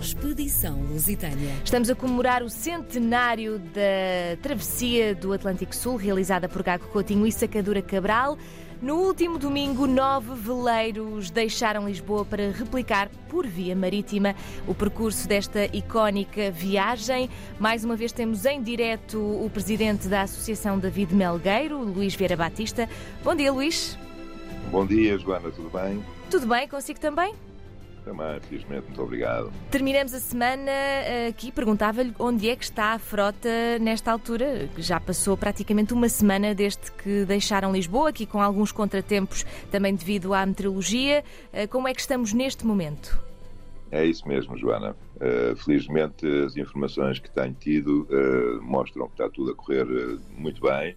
Expedição Lusitânia. Estamos a comemorar o centenário da travessia do Atlântico Sul, realizada por Gago Coutinho e Sacadura Cabral. No último domingo, nove veleiros deixaram Lisboa para replicar por via marítima o percurso desta icónica viagem. Mais uma vez temos em direto o presidente da Associação David Melgueiro, Luís Vieira Batista. Bom dia, Luís. Bom dia, Joana, tudo bem? Tudo bem, consigo também? Também, felizmente, muito obrigado. Terminamos a semana eh, aqui, perguntava-lhe onde é que está a frota nesta altura. Já passou praticamente uma semana desde que deixaram Lisboa, aqui com alguns contratempos também devido à meteorologia. Eh, como é que estamos neste momento? É isso mesmo, Joana. Uh, felizmente, as informações que tenho tido uh, mostram que está tudo a correr uh, muito bem.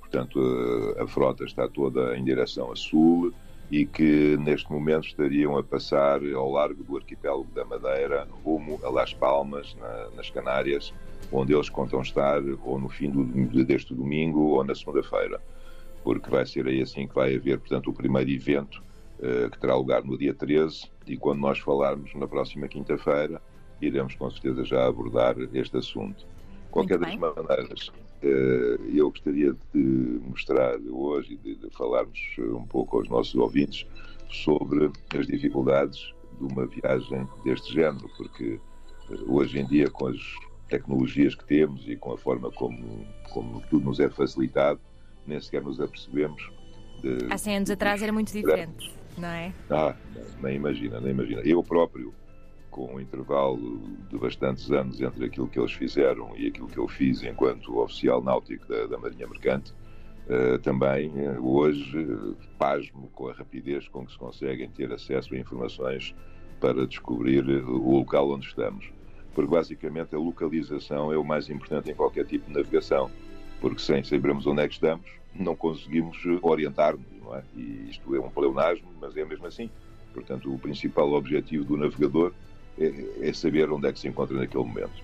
Portanto, a frota está toda em direção a sul e que neste momento estariam a passar ao largo do arquipélago da Madeira, rumo a Las Palmas, na, nas Canárias, onde eles contam estar ou no fim do, deste domingo ou na segunda-feira, porque vai ser aí assim que vai haver, portanto, o primeiro evento uh, que terá lugar no dia 13 e quando nós falarmos na próxima quinta-feira, iremos com certeza já abordar este assunto. Qualquer das maneiras, eh, eu gostaria de mostrar hoje e de falarmos um pouco aos nossos ouvintes sobre as dificuldades de uma viagem deste género, porque eh, hoje em dia, com as tecnologias que temos e com a forma como, como tudo nos é facilitado, nem sequer nos apercebemos. De, Há 100 anos atrás era muito diferente, não é? Ah, nem imagina, nem imagina. Eu próprio com um intervalo de bastantes anos entre aquilo que eles fizeram e aquilo que eu fiz enquanto oficial náutico da, da Marinha Mercante, uh, também uh, hoje pasmo com a rapidez com que se conseguem ter acesso a informações para descobrir o local onde estamos. Porque basicamente a localização é o mais importante em qualquer tipo de navegação, porque sem sabermos onde é que estamos, não conseguimos orientar-nos, não é? E isto é um pleonasmo, mas é mesmo assim. Portanto, o principal objetivo do navegador é, é, saber onde é que se encontra naquele momento.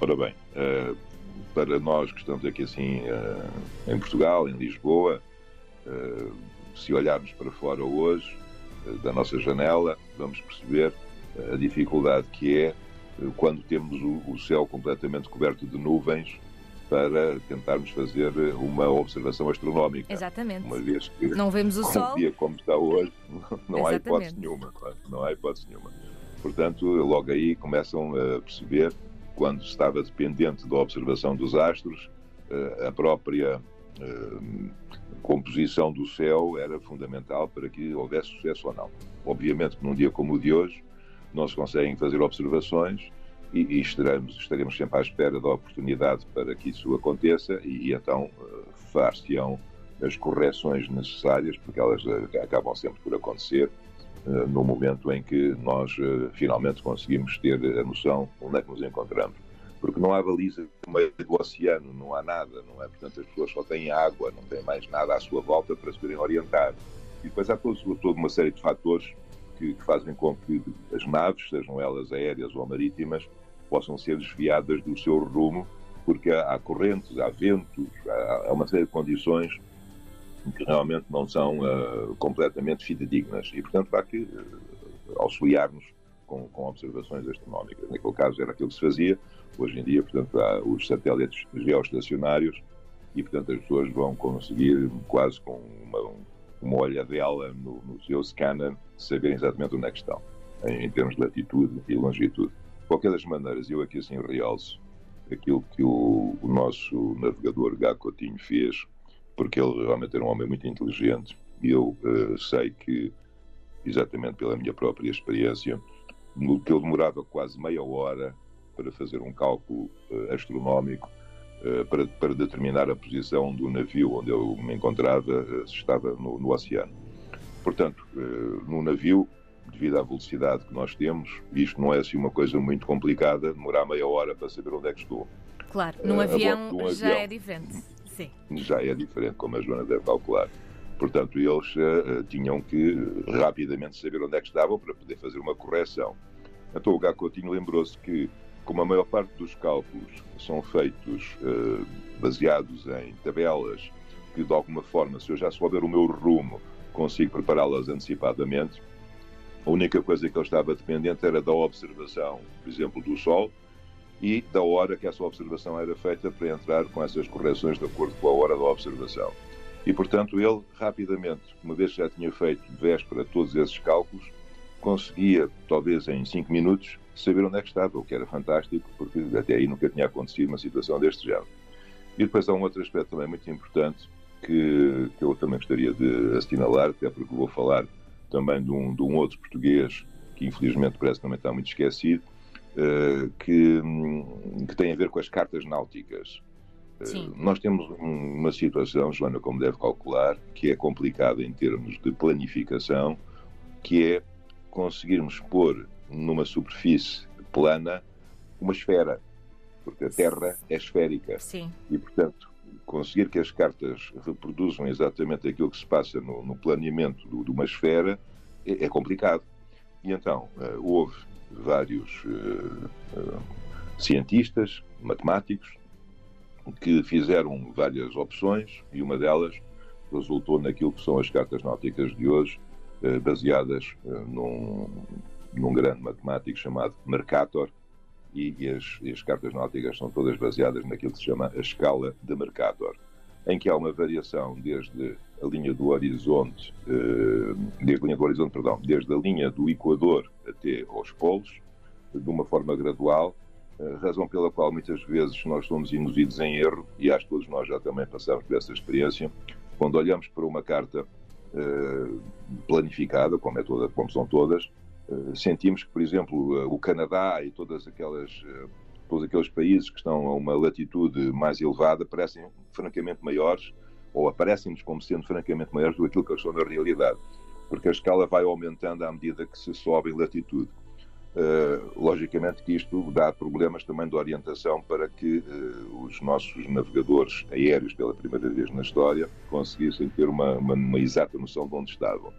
Ora bem, uh, para nós que estamos aqui assim uh, em Portugal, em Lisboa, uh, se olharmos para fora hoje, da nossa janela, vamos perceber a dificuldade que é quando temos o, o céu completamente coberto de nuvens para tentarmos fazer uma observação astronómica. Exatamente. Uma vez que não vemos o sol. Um dia como está hoje, não há hipótese nenhuma. Não há hipótese nenhuma. Portanto, logo aí começam a perceber, quando estava dependente da observação dos astros, eh, a própria eh, composição do céu era fundamental para que houvesse sucesso ou não. Obviamente que num dia como o de hoje não se conseguem fazer observações e, e estaremos, estaremos sempre à espera da oportunidade para que isso aconteça e, e então uh, far-se-ão as correções necessárias, porque elas acabam sempre por acontecer, eh, no momento em que nós eh, finalmente conseguimos ter a noção onde é que nos encontramos. Porque não há baliza no meio do oceano, não há nada, não é? Portanto, as pessoas só têm água, não têm mais nada à sua volta para se poderem orientar. E depois há todos, toda uma série de fatores que, que, fazem com que as naves, sejam elas aéreas ou marítimas, possam ser desviadas do seu rumo, porque há, há correntes, há ventos, há, há uma série de condições que realmente não são uh, completamente fidedignas e, portanto, há que uh, auxiliar-nos com, com, observações astronómicas. Naquele caso era aquilo que se fazia. Hoje em dia, portanto, há os satélites geoestacionários e, portanto, as pessoas vão conseguir, quase com uma, uma olhadela no, no seu scanner, saber exatamente onde é que estão, em, em termos de latitude e longitude. De qualquer das maneiras, eu aqui assim realço aquilo que o, o nosso navegador Gago Coutinho fez porque ele realmente era um homem muito inteligente e eu uh, sei que, exatamente pela minha própria experiência, que ele demorava quase meia hora para fazer um cálculo uh, astronómico uh, para, para, determinar a posição do navio onde eu me encontrava, se estava no, no, oceano. Portanto, no navio, devido à velocidade que nós temos, isto não é assim uma coisa muito complicada, demorar meia hora para saber onde é que estou. Claro, num avião um já avião, é diferente. Sim. já é diferente, como a Joana deve calcular. Portanto, eles uh, tinham que rapidamente saber onde é que estavam para poder fazer uma correção. Então, o Gacotinho lembrou-se que, como a maior parte dos cálculos são feitos uh, baseados em tabelas, que de alguma forma, se eu já souber o meu rumo, consigo prepará-las antecipadamente, A única coisa que ele estava dependente era da observação, por exemplo, do Sol e da hora que essa observação era feita para entrar com essas correções de acordo com a hora da observação. E, portanto, ele rapidamente, uma vez que já tinha feito de véspera todos esses cálculos, conseguia, talvez em cinco minutos, saber onde é que estava, o que era fantástico, porque até aí nunca tinha acontecido uma situação deste género. E depois há um outro aspecto também muito importante que, que eu também gostaria de assinalar, até porque vou falar também de um, de um outro português que infelizmente parece que também está muito esquecido, que, que tem a ver com as cartas náuticas. Uh, nós temos uma situação, Joana, como deve calcular, que é complicada em termos de planificação, que é conseguirmos pôr numa superfície plana uma esfera, porque a Terra é esférica. Sim. E, portanto, conseguir que as cartas reproduzam exatamente aquilo que se passa no, no planeamento do, de uma esfera é, é, complicado. E então, uh, houve vários uh, uh, cientistas, matemáticos, que fizeram várias opções e uma delas resultou naquilo que são as cartas náuticas de hoje, baseadas num, num grande matemático chamado Mercator, e, as, e, as, cartas náuticas são todas baseadas naquilo que se chama a escala de Mercator, em que há uma variação desde a linha do horizonte, eh, desde a linha do horizonte, perdão, desde a linha do Equador até aos polos, de uma forma gradual, eh, razão pela qual muitas vezes nós somos induzidos em erro, e acho que todos nós já também passamos por essa experiência, quando olhamos para uma carta eh, planificada, como, é toda, como são todas, sentimos que, por exemplo, o Canadá e todas aquelas, todos aqueles países que estão a uma latitude mais elevada parecem francamente maiores, ou aparecem-nos como sendo francamente maiores do que aquilo que eles são na realidade, porque a escala vai aumentando à medida que se sobe em latitude. Uh, logicamente que isto dá problemas também de orientação para que uh, os nossos navegadores aéreos, pela primeira vez na história, conseguissem ter uma, uma, uma exata noção de onde estavam.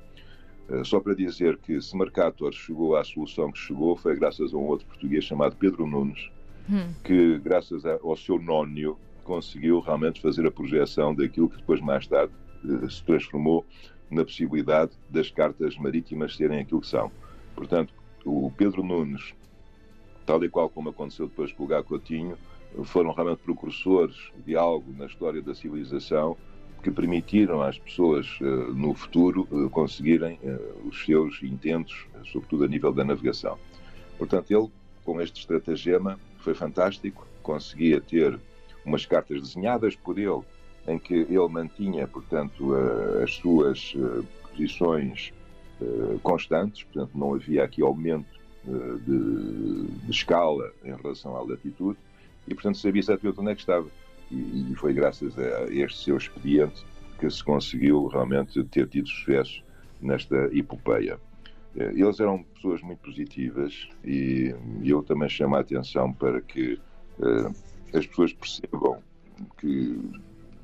Eh, só para dizer que se Mercator chegou à solução que chegou foi graças a um outro português chamado Pedro Nunes, hum. que graças ao seu nónio conseguiu realmente fazer a projeção daquilo que depois mais tarde eh, se transformou na possibilidade das cartas marítimas serem aquilo que são. Portanto, o Pedro Nunes, tal e qual como aconteceu depois com o Gá Coutinho, foram realmente precursores de algo na história da civilização que permitiram às pessoas eh, no futuro eh, conseguirem os seus intentos, sobretudo a nível da navegação. Portanto, ele, com este estratagema, foi fantástico, conseguia ter umas cartas desenhadas por ele, em que ele mantinha, portanto, as suas posições constantes, portanto, não havia aqui aumento de, de escala em relação à latitude, e, portanto, sabia exatamente onde é que estava. E, e foi graças a este seu expediente que se conseguiu realmente ter tido sucesso nesta epopeia. Eh, eles eram pessoas muito positivas e eu também chamo a atenção para que uh, as pessoas percebam que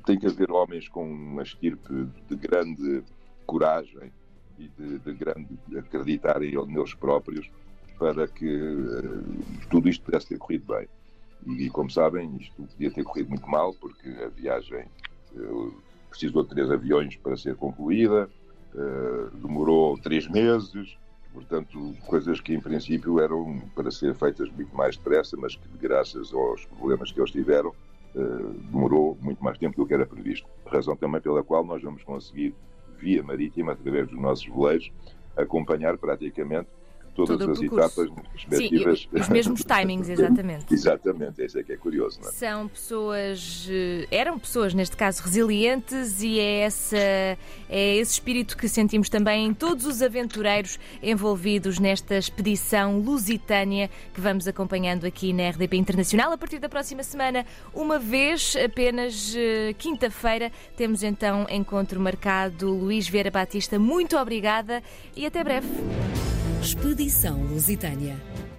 tem que haver homens com uma estirpe de grande coragem e de, de grande acreditarem neles próprios para que uh, tudo isto pudesse ter corrido bem. E, como sabem, isto podia ter corrido muito mal, porque a viagem uh, precisou de três aviões para ser concluída, demorou três meses, portanto, coisas que em princípio eram para ser feitas muito mais depressa, mas que, graças aos problemas que eles tiveram, uh, demorou muito mais tempo do que era previsto. Razão também pela qual nós vamos conseguir, via marítima, através dos nossos veleiros, acompanhar praticamente todas as etapas respectivas. Sim, os mesmos timings, exatamente. exatamente, isso é que é curioso. Não é? São pessoas, eh, eram pessoas, neste caso, resilientes e é, essa, é esse espírito que sentimos também em todos os aventureiros envolvidos nesta expedição lusitânia que vamos acompanhando aqui na RDP Internacional. A partir da próxima semana, uma vez, apenas eh, quinta-feira, temos então encontro marcado. Luís Vera Batista, muito obrigada e até breve. Expedição Lusitânia.